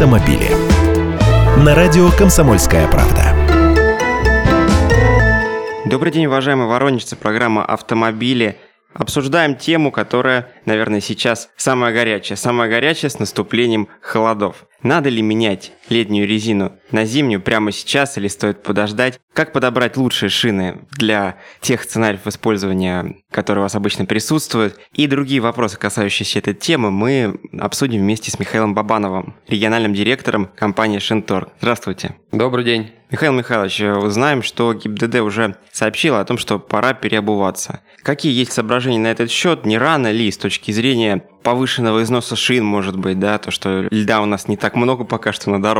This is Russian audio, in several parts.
автомобили. На радио «Комсомольская правда». Добрый день, уважаемые воронежцы. Программа «Автомобили». Обсуждаем тему, которая, наверное, сейчас самая горячая. Самая горячая с наступлением холодов. Надо ли менять летнюю резину на зимнюю прямо сейчас или стоит подождать? Как подобрать лучшие шины для тех сценариев использования, которые у вас обычно присутствуют? И другие вопросы, касающиеся этой темы, мы обсудим вместе с Михаилом Бабановым, региональным директором компании «Шинторг». Здравствуйте. Добрый день. Михаил Михайлович, узнаем, что ГИБДД уже сообщила о том, что пора переобуваться. Какие есть соображения на этот счет? Не рано ли с точки зрения повышенного износа шин, может быть, да, то, что льда у нас не так много пока что на дорогах,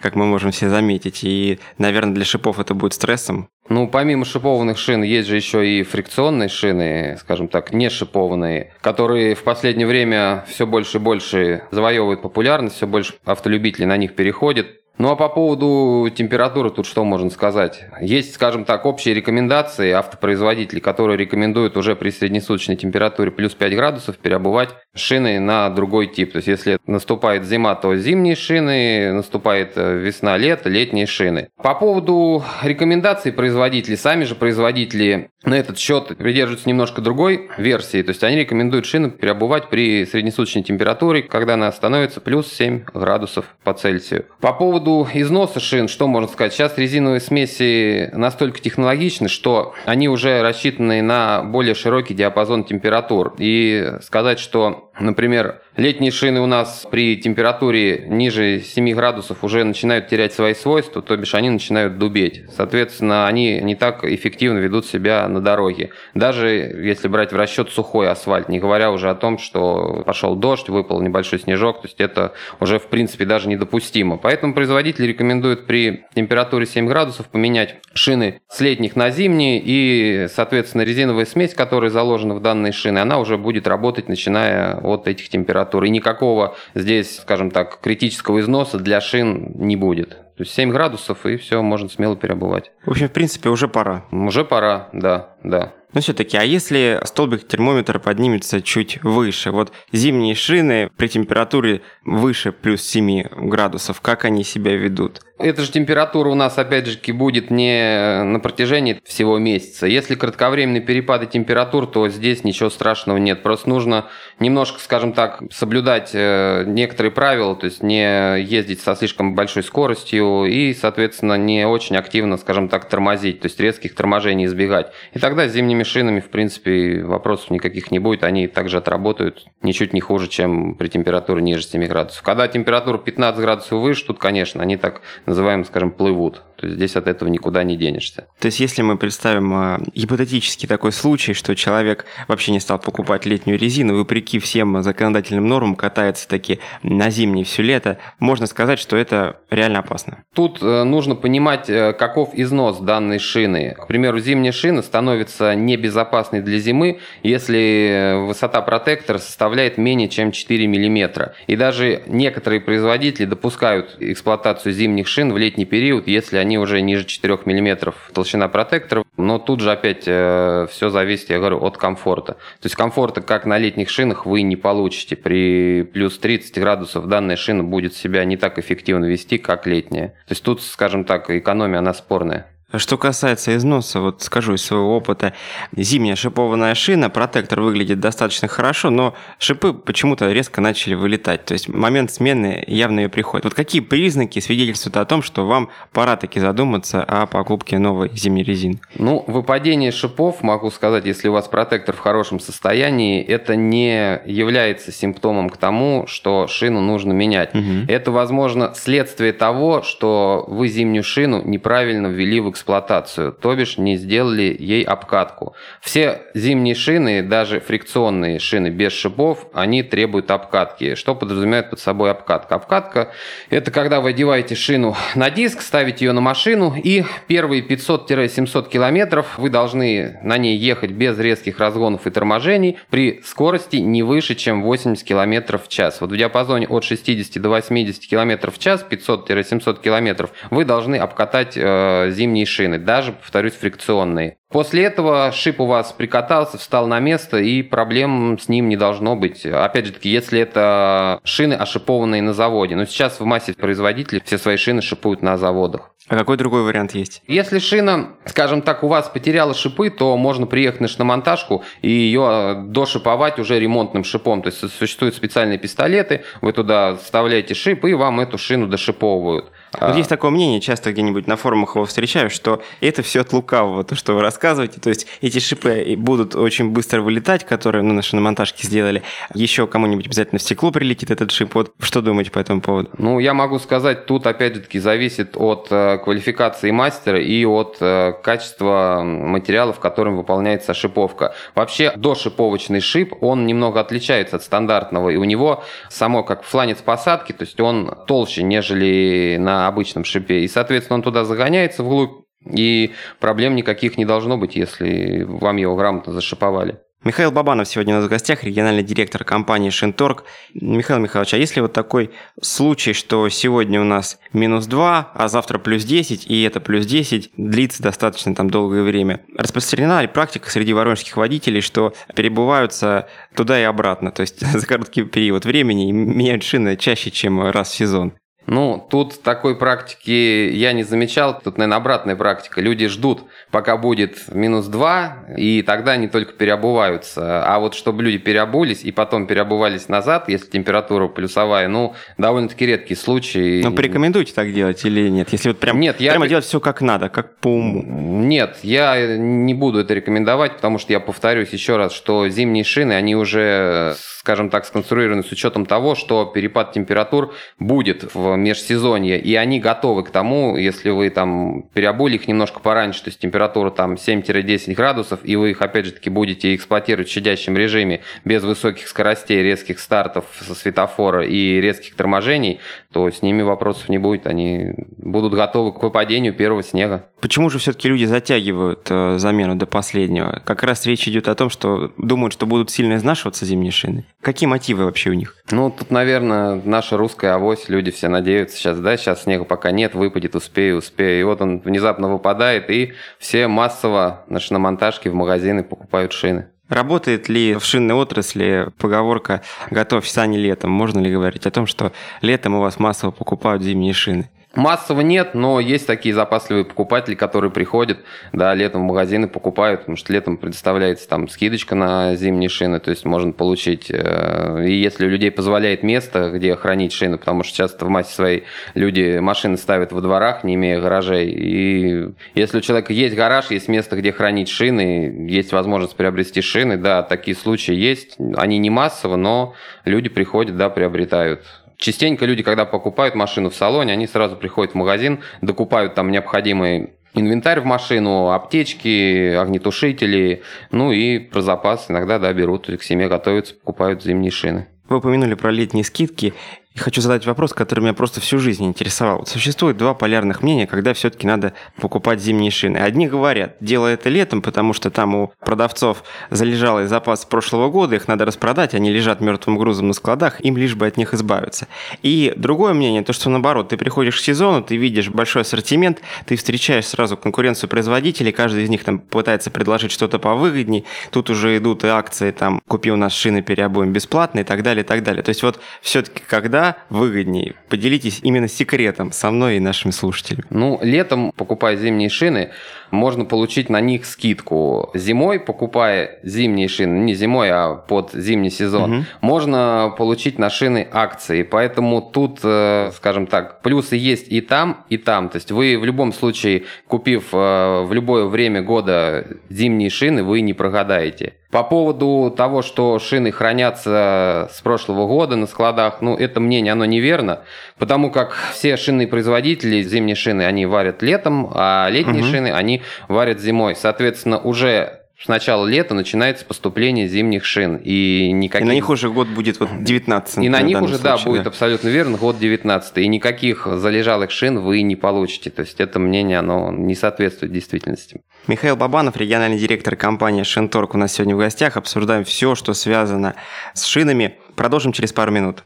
как мы можем все заметить, и, наверное, для шипов это будет стрессом. Ну, помимо шипованных шин, есть же еще и фрикционные шины, скажем так, не шипованные, которые в последнее время все больше и больше завоевывают популярность, все больше автолюбителей на них переходят. Ну а по поводу температуры тут что можно сказать? Есть, скажем так, общие рекомендации автопроизводителей, которые рекомендуют уже при среднесуточной температуре плюс 5 градусов переобувать шины на другой тип. То есть если наступает зима, то зимние шины, наступает э, весна, лето, летние шины. По поводу рекомендаций производителей, сами же производители на этот счет придерживаются немножко другой версии. То есть они рекомендуют шины переобувать при среднесуточной температуре, когда она становится плюс 7 градусов по Цельсию. По поводу износа шин, что можно сказать? Сейчас резиновые смеси настолько технологичны, что они уже рассчитаны на более широкий диапазон температур. И сказать, что Например, летние шины у нас при температуре ниже 7 градусов уже начинают терять свои свойства, то бишь они начинают дубеть. Соответственно, они не так эффективно ведут себя на дороге. Даже если брать в расчет сухой асфальт, не говоря уже о том, что пошел дождь, выпал небольшой снежок, то есть это уже в принципе даже недопустимо. Поэтому производитель рекомендует при температуре 7 градусов поменять шины с летних на зимние и, соответственно, резиновая смесь, которая заложена в данные шины, она уже будет работать начиная от этих температур. И никакого здесь, скажем так, критического износа для шин не будет. То есть 7 градусов, и все, можно смело переобувать. В общем, в принципе, уже пора. Уже пора, да, да. Но все-таки, а если столбик термометра поднимется чуть выше? Вот зимние шины при температуре выше плюс 7 градусов, как они себя ведут? Эта же температура у нас, опять же, будет не на протяжении всего месяца. Если кратковременные перепады температур, то здесь ничего страшного нет. Просто нужно немножко, скажем так, соблюдать э, некоторые правила, то есть не ездить со слишком большой скоростью и, соответственно, не очень активно, скажем так, тормозить, то есть резких торможений избегать. И тогда зимними этими шинами, в принципе, вопросов никаких не будет. Они также отработают ничуть не хуже, чем при температуре ниже 7 градусов. Когда температура 15 градусов выше, тут, конечно, они так называемые, скажем, плывут. То есть здесь от этого никуда не денешься. То есть если мы представим э, гипотетический такой случай, что человек вообще не стал покупать летнюю резину, вопреки всем законодательным нормам катается таки на зимней все лето, можно сказать, что это реально опасно. Тут э, нужно понимать, э, каков износ данной шины. К примеру, зимняя шина становится небезопасной для зимы, если высота протектора составляет менее чем 4 мм. И даже некоторые производители допускают эксплуатацию зимних шин в летний период, если они они уже ниже 4 мм толщина протекторов, но тут же опять э, все зависит, я говорю, от комфорта. То есть комфорта, как на летних шинах, вы не получите. При плюс 30 градусов данная шина будет себя не так эффективно вести, как летняя. То есть тут, скажем так, экономия, она спорная. Что касается износа, вот скажу из своего опыта, зимняя шипованная шина, протектор выглядит достаточно хорошо, но шипы почему-то резко начали вылетать. То есть момент смены явно ее приходит. Вот какие признаки свидетельствуют о том, что вам пора таки задуматься о покупке новой зимней резины? Ну, выпадение шипов, могу сказать, если у вас протектор в хорошем состоянии, это не является симптомом к тому, что шину нужно менять. Угу. Это, возможно, следствие того, что вы зимнюю шину неправильно ввели в эксплуатацию эксплуатацию, то бишь не сделали ей обкатку. Все зимние шины, даже фрикционные шины без шипов, они требуют обкатки. Что подразумевает под собой обкатка? Обкатка – это когда вы одеваете шину на диск, ставите ее на машину, и первые 500-700 километров вы должны на ней ехать без резких разгонов и торможений при скорости не выше, чем 80 километров в час. Вот в диапазоне от 60 до 80 километров в час, 500-700 километров, вы должны обкатать э, зимние шины, даже, повторюсь, фрикционные. После этого шип у вас прикатался, встал на место, и проблем с ним не должно быть. Опять же таки, если это шины, ошипованные на заводе. Но сейчас в массе производителей все свои шины шипуют на заводах. А какой другой вариант есть? Если шина, скажем так, у вас потеряла шипы, то можно приехать на шиномонтажку и ее дошиповать уже ремонтным шипом. То есть существуют специальные пистолеты, вы туда вставляете шип, и вам эту шину дошиповывают. Вот а... есть такое мнение, часто где-нибудь на форумах его встречаю, что это все от лукавого, то, что вы рассказываете. То есть эти шипы будут очень быстро вылетать, которые ну, на шиномонтажке сделали. Еще кому-нибудь обязательно в стекло прилетит этот шип. Вот что думаете по этому поводу? Ну, я могу сказать, тут опять же таки зависит от э, квалификации мастера и от э, качества материалов, которым выполняется шиповка. Вообще, дошиповочный шип, он немного отличается от стандартного, и у него само как фланец посадки, то есть он толще, нежели на обычном шипе. И, соответственно, он туда загоняется вглубь, и проблем никаких не должно быть, если вам его грамотно зашиповали. Михаил Бабанов сегодня у нас в гостях, региональный директор компании Шинторг. Михаил Михайлович, а если вот такой случай, что сегодня у нас минус 2, а завтра плюс 10, и это плюс 10 длится достаточно там долгое время, распространена ли практика среди воронежских водителей, что перебываются туда и обратно, то есть за короткий период времени меняют шины чаще, чем раз в сезон? Ну, тут такой практики я не замечал. Тут, наверное, обратная практика. Люди ждут, пока будет минус 2, и тогда они только переобуваются. А вот чтобы люди переобулись и потом переобувались назад, если температура плюсовая, ну, довольно-таки редкий случай. Ну, порекомендуете так делать или нет? Если вот прям, нет, я... прямо делать все как надо, как по уму. Нет, я не буду это рекомендовать, потому что я повторюсь еще раз, что зимние шины, они уже скажем так, сконструированы с учетом того, что перепад температур будет в межсезонье, и они готовы к тому, если вы там переобули их немножко пораньше, то есть температура там 7-10 градусов, и вы их опять же таки будете эксплуатировать в щадящем режиме без высоких скоростей, резких стартов со светофора и резких торможений, то с ними вопросов не будет, они будут готовы к выпадению первого снега. Почему же все-таки люди затягивают э, замену до последнего? Как раз речь идет о том, что думают, что будут сильно изнашиваться зимние шины. Какие мотивы вообще у них? Ну, тут, наверное, наша русская авось, люди все надеются сейчас, да, сейчас снега пока нет, выпадет, успею, успею. И вот он внезапно выпадает, и все массово на шиномонтажке в магазины покупают шины. Работает ли в шинной отрасли поговорка «готовь сани летом»? Можно ли говорить о том, что летом у вас массово покупают зимние шины? Массово нет, но есть такие запасливые покупатели, которые приходят, да, летом в магазины покупают, потому что летом предоставляется там скидочка на зимние шины, то есть можно получить, э, и если у людей позволяет место, где хранить шины, потому что часто в массе своей люди машины ставят во дворах, не имея гаражей, и если у человека есть гараж, есть место, где хранить шины, есть возможность приобрести шины, да, такие случаи есть, они не массово, но люди приходят, да, приобретают. Частенько люди, когда покупают машину в салоне, они сразу приходят в магазин, докупают там необходимый инвентарь в машину, аптечки, огнетушители, ну и про запас иногда, да, берут, к семье готовятся, покупают зимние шины. Вы упомянули про летние скидки. И хочу задать вопрос, который меня просто всю жизнь интересовал. Существует два полярных мнения, когда все-таки надо покупать зимние шины. Одни говорят, делай это летом, потому что там у продавцов залежалый запас прошлого года, их надо распродать, они лежат мертвым грузом на складах, им лишь бы от них избавиться. И другое мнение, то, что наоборот, ты приходишь к сезону, ты видишь большой ассортимент, ты встречаешь сразу конкуренцию производителей, каждый из них там пытается предложить что-то повыгоднее, тут уже идут и акции, там, купи у нас шины, переобуем бесплатно и так далее, и так далее. То есть вот все-таки когда выгоднее? Поделитесь именно секретом со мной и нашими слушателями. Ну, летом, покупая зимние шины, можно получить на них скидку. Зимой, покупая зимние шины, не зимой, а под зимний сезон, угу. можно получить на шины акции. Поэтому тут, э, скажем так, плюсы есть и там, и там. То есть вы в любом случае, купив э, в любое время года зимние шины, вы не прогадаете. По поводу того, что шины хранятся с прошлого года на складах, ну, это мнение, оно неверно, потому как все шинные производители, зимние шины, они варят летом, а летние угу. шины, они варят зимой. Соответственно, уже с начала лета начинается поступление зимних шин. И, никаких... и на них уже год будет вот 19. И на них уже, случае, да, будет абсолютно верно, год 19. И никаких залежалых шин вы не получите. То есть это мнение, оно не соответствует действительности. Михаил Бабанов, региональный директор компании «Шинторг» у нас сегодня в гостях. Обсуждаем все, что связано с шинами. Продолжим через пару минут.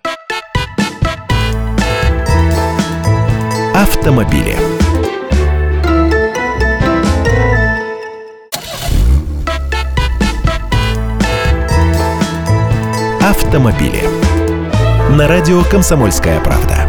Автомобили. Автомобили. На радио «Комсомольская правда».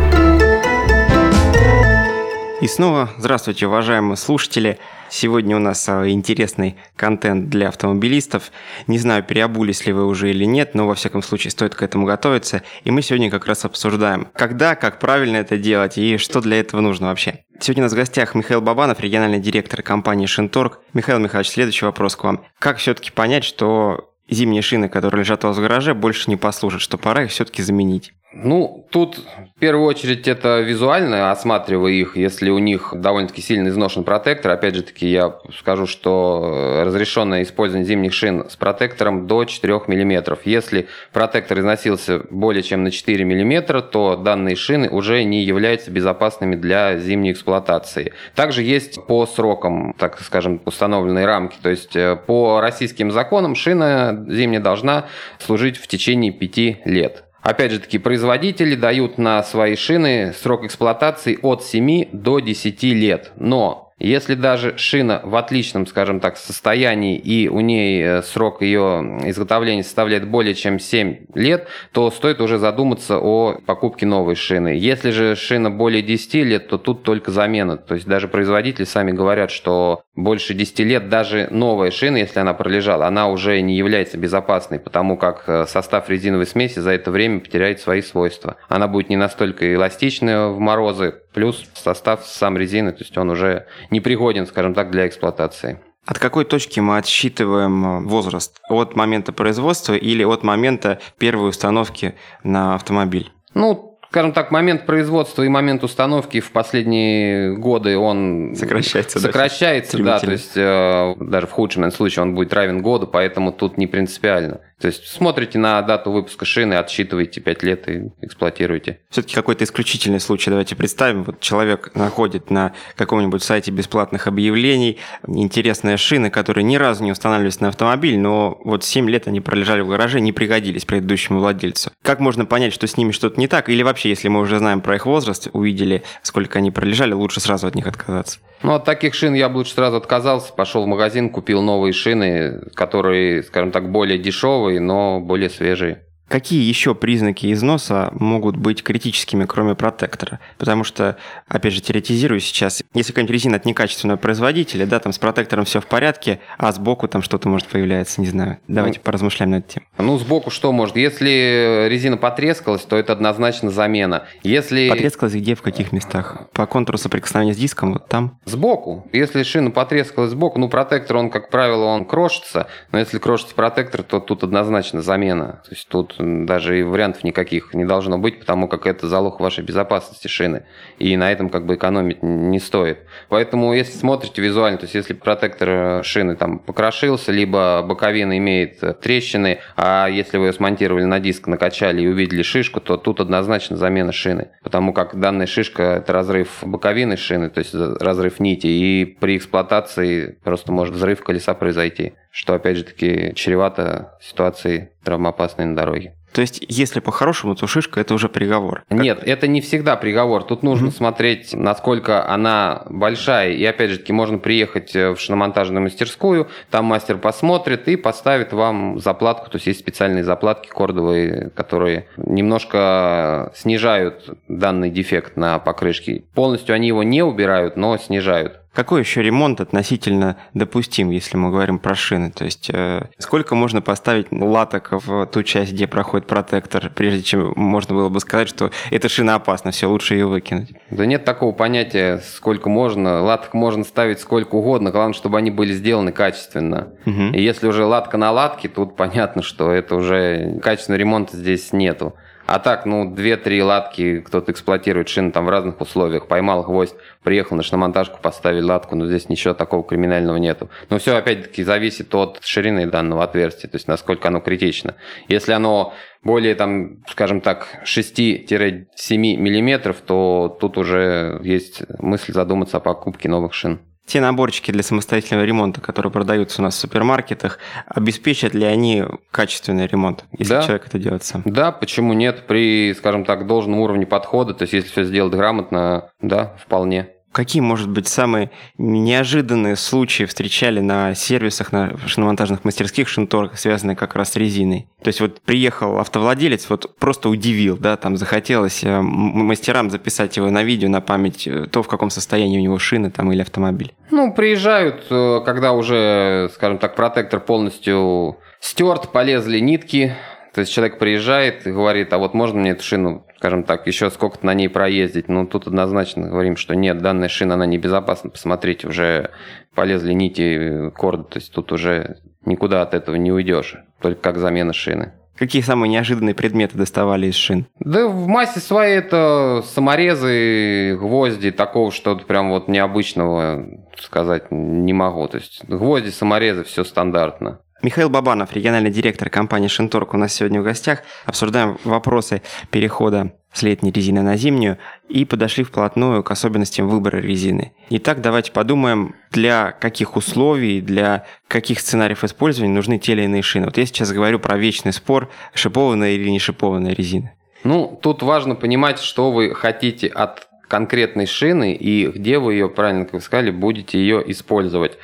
И снова здравствуйте, уважаемые слушатели. Сегодня у нас а, интересный контент для автомобилистов. Не знаю, переобулись ли вы уже или нет, но во всяком случае стоит к этому готовиться. И мы сегодня как раз обсуждаем, когда, как правильно это делать и что для этого нужно вообще. Сегодня у нас в гостях Михаил Бабанов, региональный директор компании «Шинторг». Михаил Михайлович, следующий вопрос к вам. Как все-таки понять, что зимние шины, которые лежат у вас в гараже, больше не послужат, что пора их все-таки заменить? Ну, тут в первую очередь это визуально, осматривая их, если у них довольно-таки сильно изношен протектор. Опять же таки, я скажу, что э, разрешенное использование зимних шин с протектором до 4 мм. Если протектор износился более чем на 4 мм, то данные шины уже не являются безопасными для зимней эксплуатации. Также есть по срокам, так скажем, установленные рамки. То есть э, по российским законам шина зимняя должна служить в течение 5 лет. Опять же таки, производители дают на свои шины срок эксплуатации от 7 до 10 лет. Но если даже шина в отличном, скажем так, состоянии и у ней э, срок ее изготовления составляет более чем 7 лет, то стоит уже задуматься о покупке новой шины. Если же шина более 10 лет, то тут только замена. То есть даже производители сами говорят, что больше 10 лет даже новая шина, если она пролежала, она уже не является безопасной, потому как э, состав резиновой смеси за это время потеряет свои свойства. Она будет не настолько эластичная в морозы, плюс состав сам резины, то есть он уже непригоден, скажем так, для эксплуатации. От какой точки мы отсчитываем э, возраст? От момента производства или от момента первой установки на автомобиль? Ну, скажем так, момент производства и момент установки в последние годы он сокращается, сокращается, да, да то есть э, даже в худшем случае он будет равен году, поэтому тут не принципиально. То есть смотрите на дату выпуска шины, отсчитываете 5 лет и эксплуатируете. Все-таки какой-то исключительный случай давайте представим. Вот человек находит на каком-нибудь сайте бесплатных объявлений интересные шины, которые ни разу не устанавливались на автомобиль, но вот 7 лет они пролежали в гараже, не пригодились предыдущему владельцу. Как можно понять, что с ними что-то не так? Или вообще, если мы уже знаем про их возраст, увидели, сколько они пролежали, лучше сразу от них отказаться? Ну, от таких шин я бы лучше сразу отказался, пошел в магазин, купил новые шины, которые, скажем так, более дешевые, но более свежие. Какие еще признаки износа могут быть критическими, кроме протектора? Потому что, опять же, теоретизирую сейчас, если какая-нибудь резина от некачественного производителя, да, там с протектором все в порядке, а сбоку там что-то может появляться, не знаю. Давайте ну, поразмышляем на эту тему. Ну, сбоку что может? Если резина потрескалась, то это однозначно замена. Если... Потрескалась где, в каких местах? По контуру соприкосновения с диском, вот там? Сбоку. Если шина потрескалась сбоку, ну, протектор, он, как правило, он крошится, но если крошится протектор, то тут однозначно замена. То есть тут даже и вариантов никаких не должно быть, потому как это залог вашей безопасности шины. И на этом как бы экономить не стоит. Поэтому если смотрите визуально, то есть если протектор шины там покрошился, либо боковина имеет трещины, а если вы ее смонтировали на диск, накачали и увидели шишку, то тут однозначно замена шины. Потому как данная шишка – это разрыв боковины шины, то есть разрыв нити, и при эксплуатации просто может взрыв колеса произойти, что опять же таки чревато ситуацией травмоопасной на дороге. То есть, если по-хорошему, то шишка это уже приговор. Как... Нет, это не всегда приговор. Тут нужно mm-hmm. смотреть, насколько она большая. И опять же таки, можно приехать в шиномонтажную мастерскую, там мастер посмотрит и поставит вам заплатку. То есть есть специальные заплатки кордовые, которые немножко снижают данный дефект на покрышке. Полностью они его не убирают, но снижают. Какой еще ремонт относительно допустим, если мы говорим про шины? То есть э, сколько можно поставить латок в ту часть, где проходит протектор, прежде чем можно было бы сказать, что эта шина опасна, все, лучше ее выкинуть? Да нет такого понятия, сколько можно. Латок можно ставить сколько угодно, главное, чтобы они были сделаны качественно. Угу. И если уже латка на латке, тут понятно, что это уже качественного ремонта здесь нету. А так, ну, две-три латки кто-то эксплуатирует шины там в разных условиях. Поймал гвоздь, приехал на шиномонтажку, поставил латку, но здесь ничего такого криминального нету. Но все, опять-таки, зависит от ширины данного отверстия, то есть насколько оно критично. Если оно более, там, скажем так, 6-7 миллиметров, то тут уже есть мысль задуматься о покупке новых шин. Те наборчики для самостоятельного ремонта, которые продаются у нас в супермаркетах, обеспечат ли они качественный ремонт, если да. человек это делает сам? Да, почему нет? При, скажем так, должном уровне подхода, то есть если все сделать грамотно, да, вполне. Какие, может быть, самые неожиданные случаи встречали на сервисах, на шиномонтажных мастерских, шинторгах, связанные как раз с резиной? То есть вот приехал автовладелец, вот просто удивил, да, там захотелось э, мастерам записать его на видео, на память, э, то, в каком состоянии у него шины там или автомобиль. Ну, приезжают, э, когда уже, скажем так, протектор полностью стерт, полезли нитки, то есть человек приезжает и говорит, а вот можно мне эту шину, скажем так, еще сколько-то на ней проездить? Ну, тут однозначно говорим, что нет, данная шина, она небезопасна. Посмотрите, уже полезли нити корда, то есть тут уже никуда от этого не уйдешь, только как замена шины. Какие самые неожиданные предметы доставали из шин? Да в массе своей это саморезы, гвозди, такого что-то прям вот необычного сказать не могу. То есть гвозди, саморезы, все стандартно. Михаил Бабанов, региональный директор компании «Шинторг» у нас сегодня в гостях. Обсуждаем вопросы перехода с летней резины на зимнюю и подошли вплотную к особенностям выбора резины. Итак, давайте подумаем, для каких условий, для каких сценариев использования нужны те или иные шины. Вот я сейчас говорю про вечный спор, шипованная или не шипованная резина. Ну, тут важно понимать, что вы хотите от конкретной шины и где вы ее, правильно как вы сказали, будете ее использовать.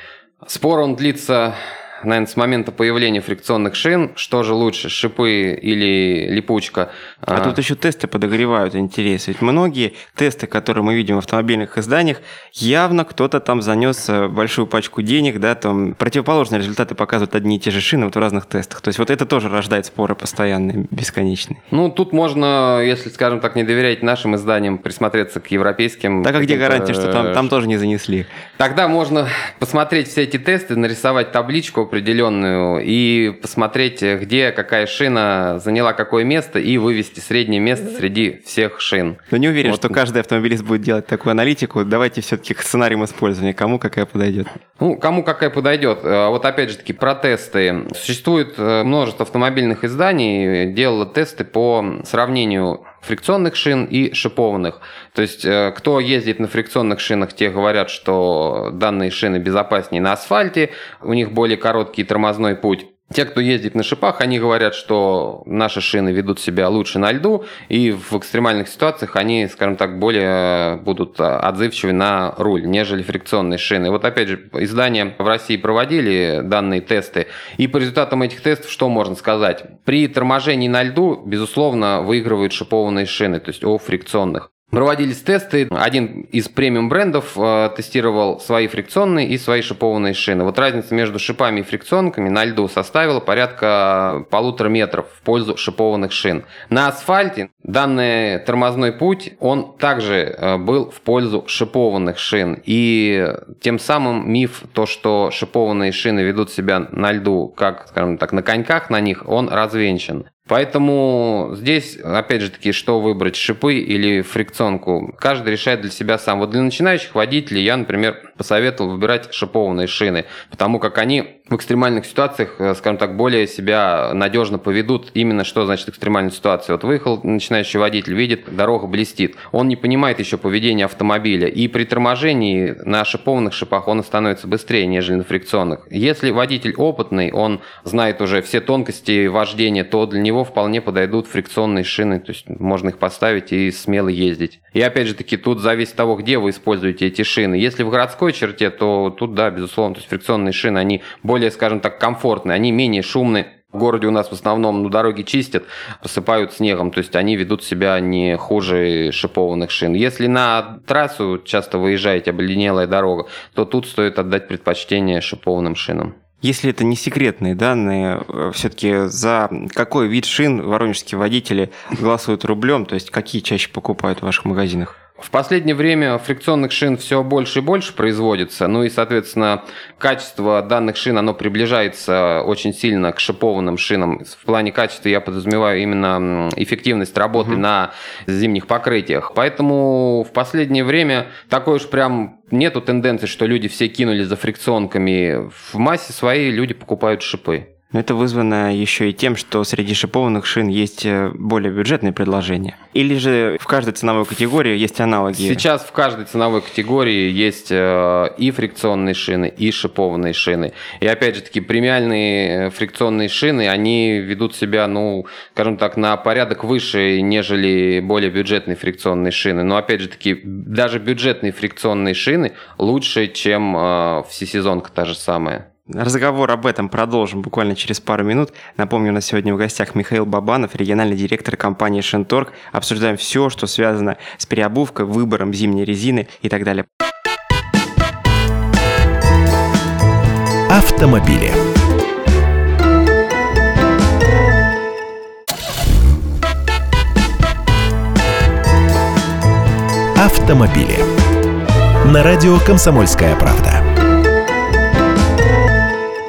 Спор он длится наверное, с момента появления фрикционных шин, что же лучше, шипы или липучка? А, а тут еще тесты подогревают интерес. Ведь многие тесты, которые мы видим в автомобильных изданиях, явно кто-то там занес э, большую пачку денег, да, там противоположные результаты показывают одни и те же шины вот в разных тестах. То есть вот это тоже рождает споры постоянные, бесконечные. Ну, тут можно, если, скажем так, не доверять нашим изданиям, присмотреться к европейским. Так а где гарантия, что там, там тоже не занесли? Тогда можно посмотреть все эти тесты, нарисовать табличку, определенную и посмотреть, где какая шина заняла какое место и вывести среднее место среди всех шин. Но не уверен, вот. что каждый автомобилист будет делать такую аналитику. Давайте все-таки к сценариям использования, кому какая подойдет. Ну, кому какая подойдет. А вот опять же таки про тесты. Существует э, множество автомобильных изданий, делало тесты по сравнению фрикционных шин и шипованных. То есть, э, кто ездит на фрикционных шинах, те говорят, что данные шины безопаснее на асфальте, у них более короткий тормозной путь. Те, кто ездит на шипах, они говорят, что наши шины ведут себя лучше на льду, и в экстремальных ситуациях они, скажем так, более будут отзывчивы на руль, нежели фрикционные шины. Вот опять же, издания в России проводили данные тесты, и по результатам этих тестов что можно сказать? При торможении на льду, безусловно, выигрывают шипованные шины, то есть о фрикционных. Проводились тесты. Один из премиум брендов э, тестировал свои фрикционные и свои шипованные шины. Вот разница между шипами и фрикционками на льду составила порядка полутора метров в пользу шипованных шин. На асфальте данный тормозной путь, он также э, был в пользу шипованных шин. И тем самым миф, то, что шипованные шины ведут себя на льду, как, скажем так, на коньках на них, он развенчан. Поэтому здесь, опять же таки, что выбрать, шипы или фрикционку, каждый решает для себя сам. Вот для начинающих водителей я, например, посоветовал выбирать шипованные шины, потому как они в экстремальных ситуациях, э, скажем так, более себя надежно поведут. Именно что значит экстремальная ситуация? Вот выехал начинающий водитель, видит, дорога блестит. Он не понимает еще поведения автомобиля. И при торможении на шипованных шипах он становится быстрее, нежели на фрикционных. Если водитель опытный, он знает уже все тонкости вождения, то для него вполне подойдут фрикционные шины. То есть можно их поставить и смело ездить. И опять же таки, тут зависит от того, где вы используете эти шины. Если в городской черте, то тут, да, безусловно, то есть фрикционные шины, они более более, скажем так, комфортные, они менее шумные. В городе у нас в основном ну, дороги чистят, посыпают снегом, то есть они ведут себя не хуже шипованных шин. Если на трассу часто выезжаете, обледенелая дорога, то тут стоит отдать предпочтение шипованным шинам. Если это не секретные данные, э, все-таки за какой вид шин воронежские водители голосуют рублем, то есть какие чаще покупают в ваших магазинах? В последнее время фрикционных шин все больше и больше производится, ну и, соответственно, качество данных шин, оно приближается очень сильно к шипованным шинам. В плане качества я подразумеваю именно эффективность работы угу. на зимних покрытиях. Поэтому в последнее время такой уж прям нету тенденции, что люди все кинули за фрикционками. В массе своей люди покупают шипы. Но это вызвано еще и тем, что среди шипованных шин есть э, более бюджетные предложения. Или же в каждой ценовой категории есть аналоги? Сейчас в каждой ценовой категории есть э, и фрикционные шины, и шипованные шины. И опять же таки премиальные э, фрикционные шины, они ведут себя, ну, скажем так, на порядок выше, нежели более бюджетные фрикционные шины. Но опять же таки, даже бюджетные фрикционные шины лучше, чем всесезонка та же самая. Разговор об этом продолжим буквально через пару минут. Напомню, у нас сегодня в гостях Михаил Бабанов, региональный директор компании «Шенторг». Обсуждаем все, что связано с переобувкой, выбором зимней резины и так далее. Автомобили. Автомобили. На радио «Комсомольская правда».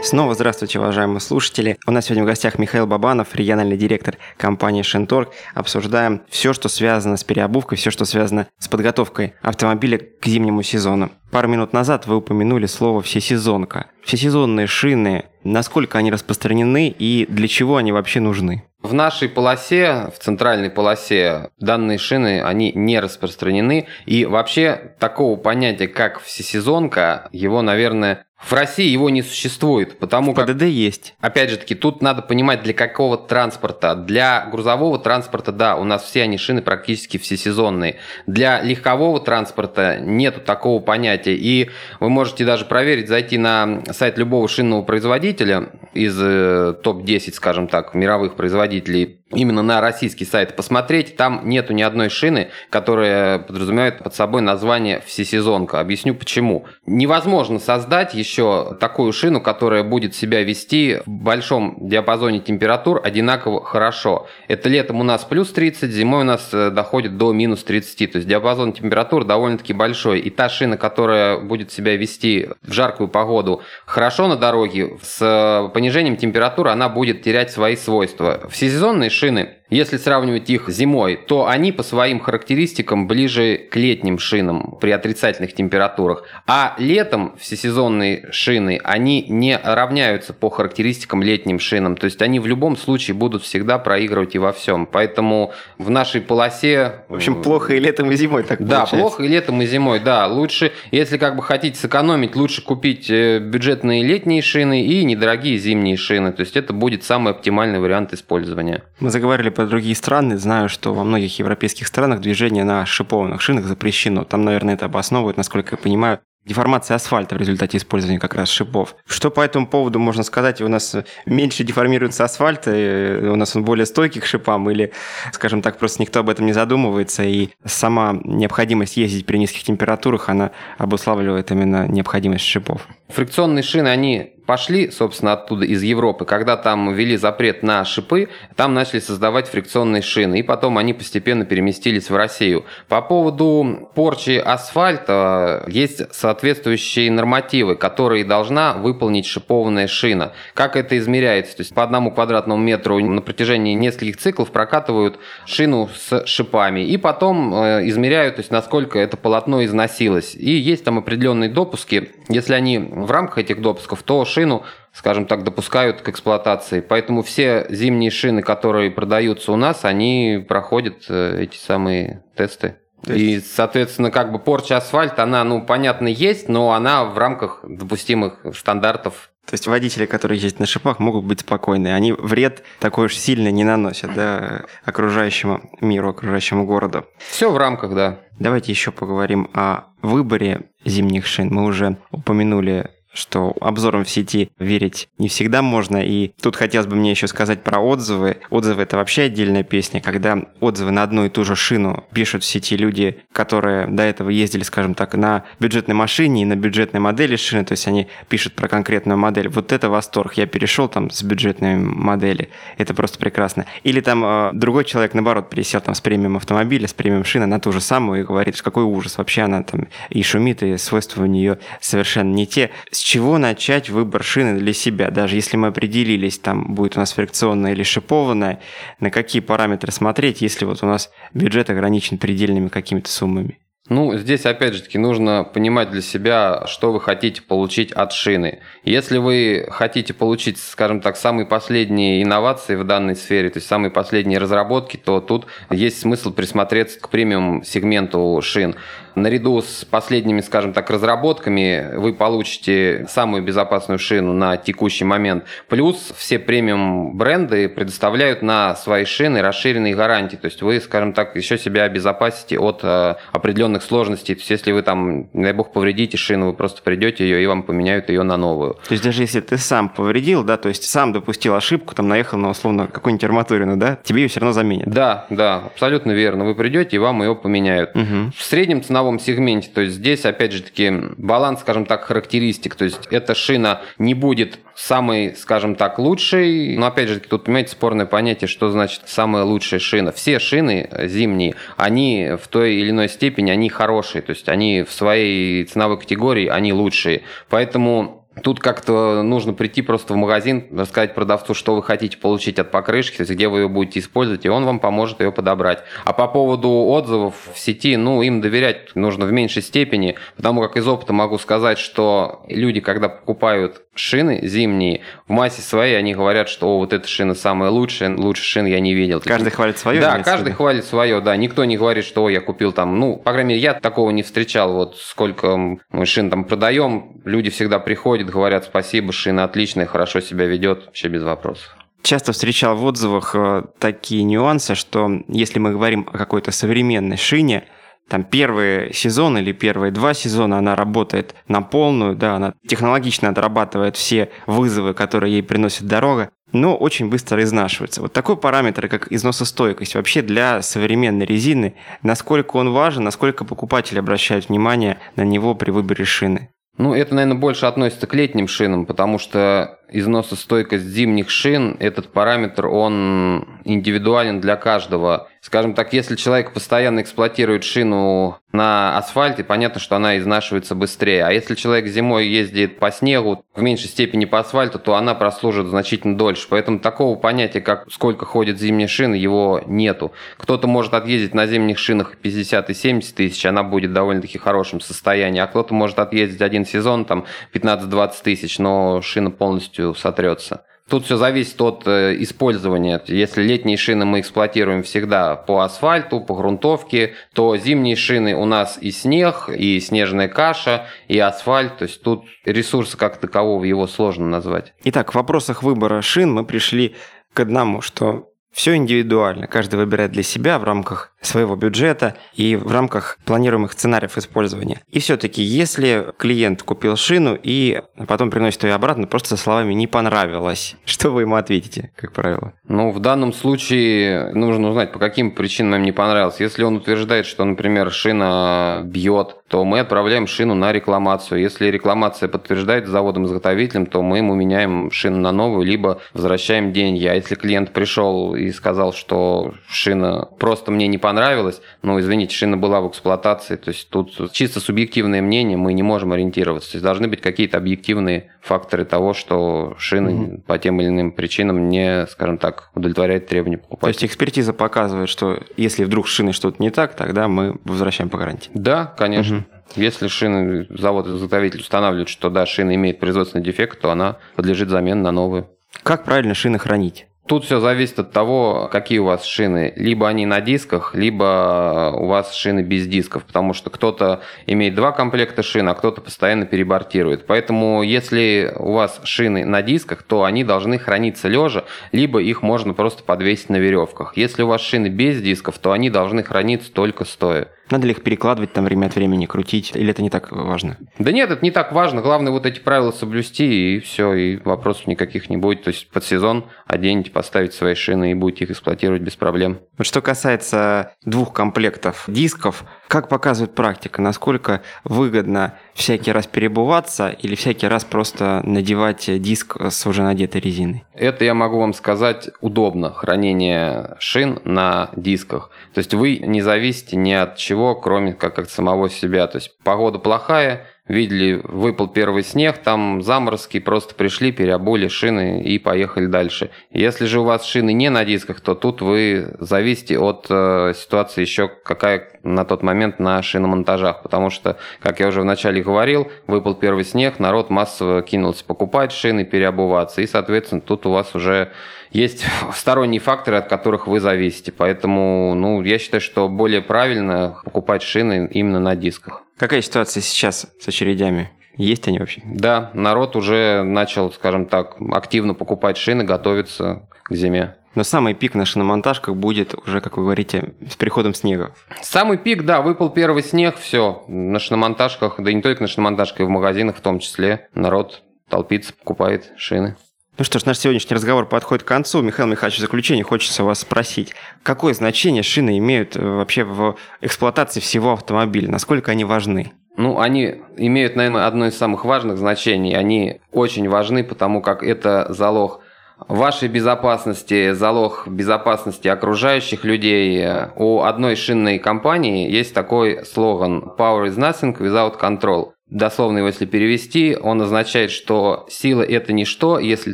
Снова здравствуйте, уважаемые слушатели. У нас сегодня в гостях Михаил Бабанов, региональный директор компании «Шенторг». Обсуждаем все, что связано с переобувкой, все, что связано с подготовкой автомобиля к зимнему сезону. Пару минут назад вы упомянули слово «всесезонка». Всесезонные шины, насколько они распространены и для чего они вообще нужны? В нашей полосе, в центральной полосе, данные шины, они не распространены. И вообще такого понятия, как всесезонка, его, наверное, в России его не существует, потому в ПДД есть. Опять же таки, тут надо понимать, для какого транспорта. Для грузового транспорта, да, у нас все они шины практически всесезонные. Для легкового транспорта нету такого понятия. И вы можете даже проверить, зайти на сайт любого шинного производителя из э, топ-10, скажем так, мировых производителей именно на российский сайт посмотреть, там нету ни одной шины, которая подразумевает под собой название всесезонка. Объясню почему. Невозможно создать еще такую шину, которая будет себя вести в большом диапазоне температур одинаково хорошо. Это летом у нас плюс 30, зимой у нас э, доходит до минус 30. То есть диапазон температур довольно-таки большой. И та шина, которая будет себя вести в жаркую погоду хорошо на дороге, с понижением температуры она будет терять свои свойства. Всесезонные шины если сравнивать их зимой, то они по своим характеристикам ближе к летним шинам при отрицательных температурах. А летом всесезонные шины, они не равняются по характеристикам летним шинам. То есть они в любом случае будут всегда проигрывать и во всем. Поэтому в нашей полосе... В общем, плохо и летом, и зимой так Да, получается. плохо и летом, и зимой, да. Лучше, если как бы хотите сэкономить, лучше купить э, бюджетные летние шины и недорогие зимние шины. То есть это будет самый оптимальный вариант использования. Мы заговорили про другие страны, знаю, что во многих европейских странах движение на шипованных шинах запрещено. Там, наверное, это обосновывают, насколько я понимаю, деформация асфальта в результате использования как раз шипов. Что по этому поводу можно сказать? У нас меньше деформируется асфальт, у нас он более стойкий к шипам, или, скажем так, просто никто об этом не задумывается, и сама необходимость ездить при низких температурах, она обуславливает именно необходимость шипов. Фрикционные шины, они пошли, собственно, оттуда из Европы, когда там ввели запрет на шипы, там начали создавать фрикционные шины, и потом они постепенно переместились в Россию. По поводу порчи асфальта есть соответствующие нормативы, которые должна выполнить шипованная шина. Как это измеряется? То есть по одному квадратному метру на протяжении нескольких циклов прокатывают шину с шипами, и потом э, измеряют, то есть насколько это полотно износилось. И есть там определенные допуски. Если они в рамках этих допусков, то шину, скажем так, допускают к эксплуатации. Поэтому все зимние шины, которые продаются у нас, они проходят э, эти самые тесты. И, соответственно, как бы порча асфальта, она, ну, понятно, есть, но она в рамках допустимых стандартов. То есть водители, которые ездят на шипах, могут быть спокойны. Они вред такой уж сильно не наносят да, окружающему миру, окружающему городу. Все в рамках, да. Давайте еще поговорим о выборе зимних шин. Мы уже упомянули что обзорам в сети верить не всегда можно. И тут хотелось бы мне еще сказать про отзывы. Отзывы это вообще отдельная песня, когда отзывы на одну и ту же шину пишут в сети люди, которые до этого ездили, скажем так, на бюджетной машине и на бюджетной модели шины, то есть они пишут про конкретную модель. Вот это восторг. Я перешел там с бюджетной модели. Это просто прекрасно. Или там э, другой человек, наоборот, пересел там с премиум автомобиля, с премиум шины на ту же самую и говорит, какой ужас. Вообще она там и шумит, и свойства у нее совершенно не те. С чего начать выбор шины для себя? Даже если мы определились, там будет у нас фрикционная или шипованная, на какие параметры смотреть, если вот у нас бюджет ограничен предельными какими-то суммами? Ну, здесь, опять же таки, нужно понимать для себя, что вы хотите получить от шины. Если вы хотите получить, скажем так, самые последние инновации в данной сфере, то есть самые последние разработки, то тут есть смысл присмотреться к премиум-сегменту шин. Наряду с последними, скажем так, разработками вы получите самую безопасную шину на текущий момент. Плюс все премиум бренды предоставляют на свои шины расширенные гарантии. То есть вы, скажем так, еще себя обезопасите от э, определенных сложностей. То есть если вы там, дай бог, повредите шину, вы просто придете ее и вам поменяют ее на новую. То есть даже если ты сам повредил, да, то есть сам допустил ошибку, там наехал на условно какую-нибудь арматурину, да, тебе ее все равно заменят. Да, да, абсолютно верно. Вы придете и вам ее поменяют. Угу. В среднем ценовом сегменте, то есть здесь, опять же таки, баланс, скажем так, характеристик, то есть эта шина не будет самой, скажем так, лучшей, но опять же таки, тут, понимаете, спорное понятие, что значит самая лучшая шина. Все шины зимние, они в той или иной степени, они хорошие, то есть они в своей ценовой категории, они лучшие. Поэтому Тут как-то нужно прийти просто в магазин, рассказать продавцу, что вы хотите получить от покрышки, то есть где вы ее будете использовать, и он вам поможет ее подобрать. А по поводу отзывов в сети, ну, им доверять нужно в меньшей степени, потому как из опыта могу сказать, что люди, когда покупают шины зимние, в массе своей они говорят, что О, вот эта шина самая лучшая, лучше шин я не видел. Каждый хвалит свое? Да, каждый хвалит свое, да. Никто не говорит, что О, я купил там, ну, по крайней мере, я такого не встречал. Вот сколько мы шин там продаем, люди всегда приходят, говорят спасибо, шина отличная, хорошо себя ведет, вообще без вопросов часто встречал в отзывах э, такие нюансы, что если мы говорим о какой-то современной шине, там первый сезон или первые два сезона она работает на полную, да, она технологично отрабатывает все вызовы, которые ей приносит дорога, но очень быстро изнашивается. Вот такой параметр, как износостойкость, вообще для современной резины, насколько он важен, насколько покупатели обращают внимание на него при выборе шины. Ну, это, наверное, больше относится к летним шинам, потому что износостойкость зимних шин, этот параметр, он индивидуален для каждого. Скажем так, если человек постоянно эксплуатирует шину на асфальте, понятно, что она изнашивается быстрее. А если человек зимой ездит по снегу, в меньшей степени по асфальту, то она прослужит значительно дольше. Поэтому такого понятия, как сколько ходит зимние шины, его нету. Кто-то может отъездить на зимних шинах 50 и 70 тысяч, она будет в довольно-таки хорошем состоянии. А кто-то может отъездить один сезон, там 15-20 тысяч, но шина полностью полностью сотрется. Тут все зависит от э, использования. Если летние шины мы эксплуатируем всегда по асфальту, по грунтовке, то зимние шины у нас и снег, и снежная каша, и асфальт. То есть тут ресурса как такового его сложно назвать. Итак, в вопросах выбора шин мы пришли к одному, что все индивидуально. Каждый выбирает для себя в рамках своего бюджета и в рамках планируемых сценариев использования. И все-таки, если клиент купил шину и потом приносит ее обратно, просто со словами «не понравилось», что вы ему ответите, как правило? Ну, в данном случае нужно узнать, по каким причинам им не понравилось. Если он утверждает, что, например, шина бьет, то мы отправляем шину на рекламацию. Если рекламация подтверждает заводом-изготовителем, то мы ему меняем шину на новую, либо возвращаем деньги. А если клиент пришел и сказал, что шина просто мне не понравилась, но, извините, шина была в эксплуатации, то есть тут чисто субъективное мнение, мы не можем ориентироваться. То есть должны быть какие-то объективные факторы того, что шина mm по тем или иным причинам не, скажем так, удовлетворяет требования покупателя. То есть экспертиза показывает, что если вдруг с шиной что-то не так, тогда мы возвращаем по гарантии. Да, конечно. Угу. Если шины завод-изготовитель устанавливает, что да, шина имеет производственный дефект, то она подлежит замене на новую. Как правильно шины хранить? Тут все зависит от того, какие у вас шины. Либо они на дисках, либо у вас шины без дисков, потому что кто-то имеет два комплекта шин, а кто-то постоянно перебортирует. Поэтому если у вас шины на дисках, то они должны храниться лежа, либо их можно просто подвесить на веревках. Если у вас шины без дисков, то они должны храниться только стоя. Надо ли их перекладывать там время от времени, крутить? Или это не так важно? Да нет, это не так важно. Главное вот эти правила соблюсти, и все, и вопросов никаких не будет. То есть под сезон оденете, поставить свои шины и будете их эксплуатировать без проблем. Вот что касается двух комплектов дисков, как показывает практика, насколько выгодно всякий раз перебываться или всякий раз просто надевать диск с уже надетой резиной? Это я могу вам сказать удобно, хранение шин на дисках. То есть вы не зависите ни от чего, кроме как от самого себя. То есть погода плохая, видели, выпал первый снег, там заморозки, просто пришли, переобули шины и поехали дальше. Если же у вас шины не на дисках, то тут вы зависите от э, ситуации еще какая на тот момент на шиномонтажах, потому что, как я уже вначале говорил, выпал первый снег, народ массово кинулся покупать шины, переобуваться, и, соответственно, тут у вас уже есть сторонние факторы, от которых вы зависите. Поэтому, ну, я считаю, что более правильно покупать шины именно на дисках. Какая ситуация сейчас с очередями? Есть они вообще? Да, народ уже начал, скажем так, активно покупать шины, готовиться к зиме. Но самый пик на шиномонтажках будет уже, как вы говорите, с приходом снега. Самый пик, да, выпал первый снег, все. На шиномонтажках, да и не только на шиномонтажках, и в магазинах в том числе, народ толпится, покупает шины. Ну что ж, наш сегодняшний разговор подходит к концу. Михаил Михайлович, в заключение хочется вас спросить, какое значение шины имеют э, вообще в эксплуатации всего автомобиля? Насколько они важны? Ну, они имеют, наверное, одно из самых важных значений. Они очень важны, потому как это залог вашей безопасности, залог безопасности окружающих людей. У одной шинной компании есть такой слоган «Power is nothing without control». Дословно его если перевести, он означает, что сила – это ничто, если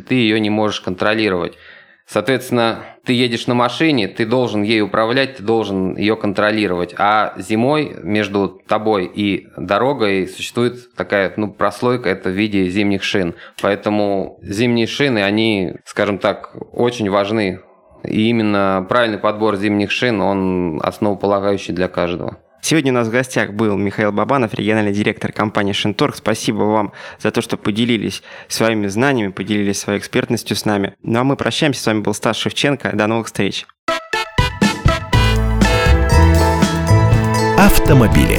ты ее не можешь контролировать. Соответственно, ты едешь на машине, ты должен ей управлять, ты должен ее контролировать. А зимой между тобой и дорогой существует такая ну, прослойка, это в виде зимних шин. Поэтому зимние шины, они, скажем так, очень важны. И именно правильный подбор зимних шин, он основополагающий для каждого. Сегодня у нас в гостях был Михаил Бабанов, региональный директор компании Шинторг. Спасибо вам за то, что поделились своими знаниями, поделились своей экспертностью с нами. Ну а мы прощаемся. С вами был Стас Шевченко. До новых встреч. Автомобили.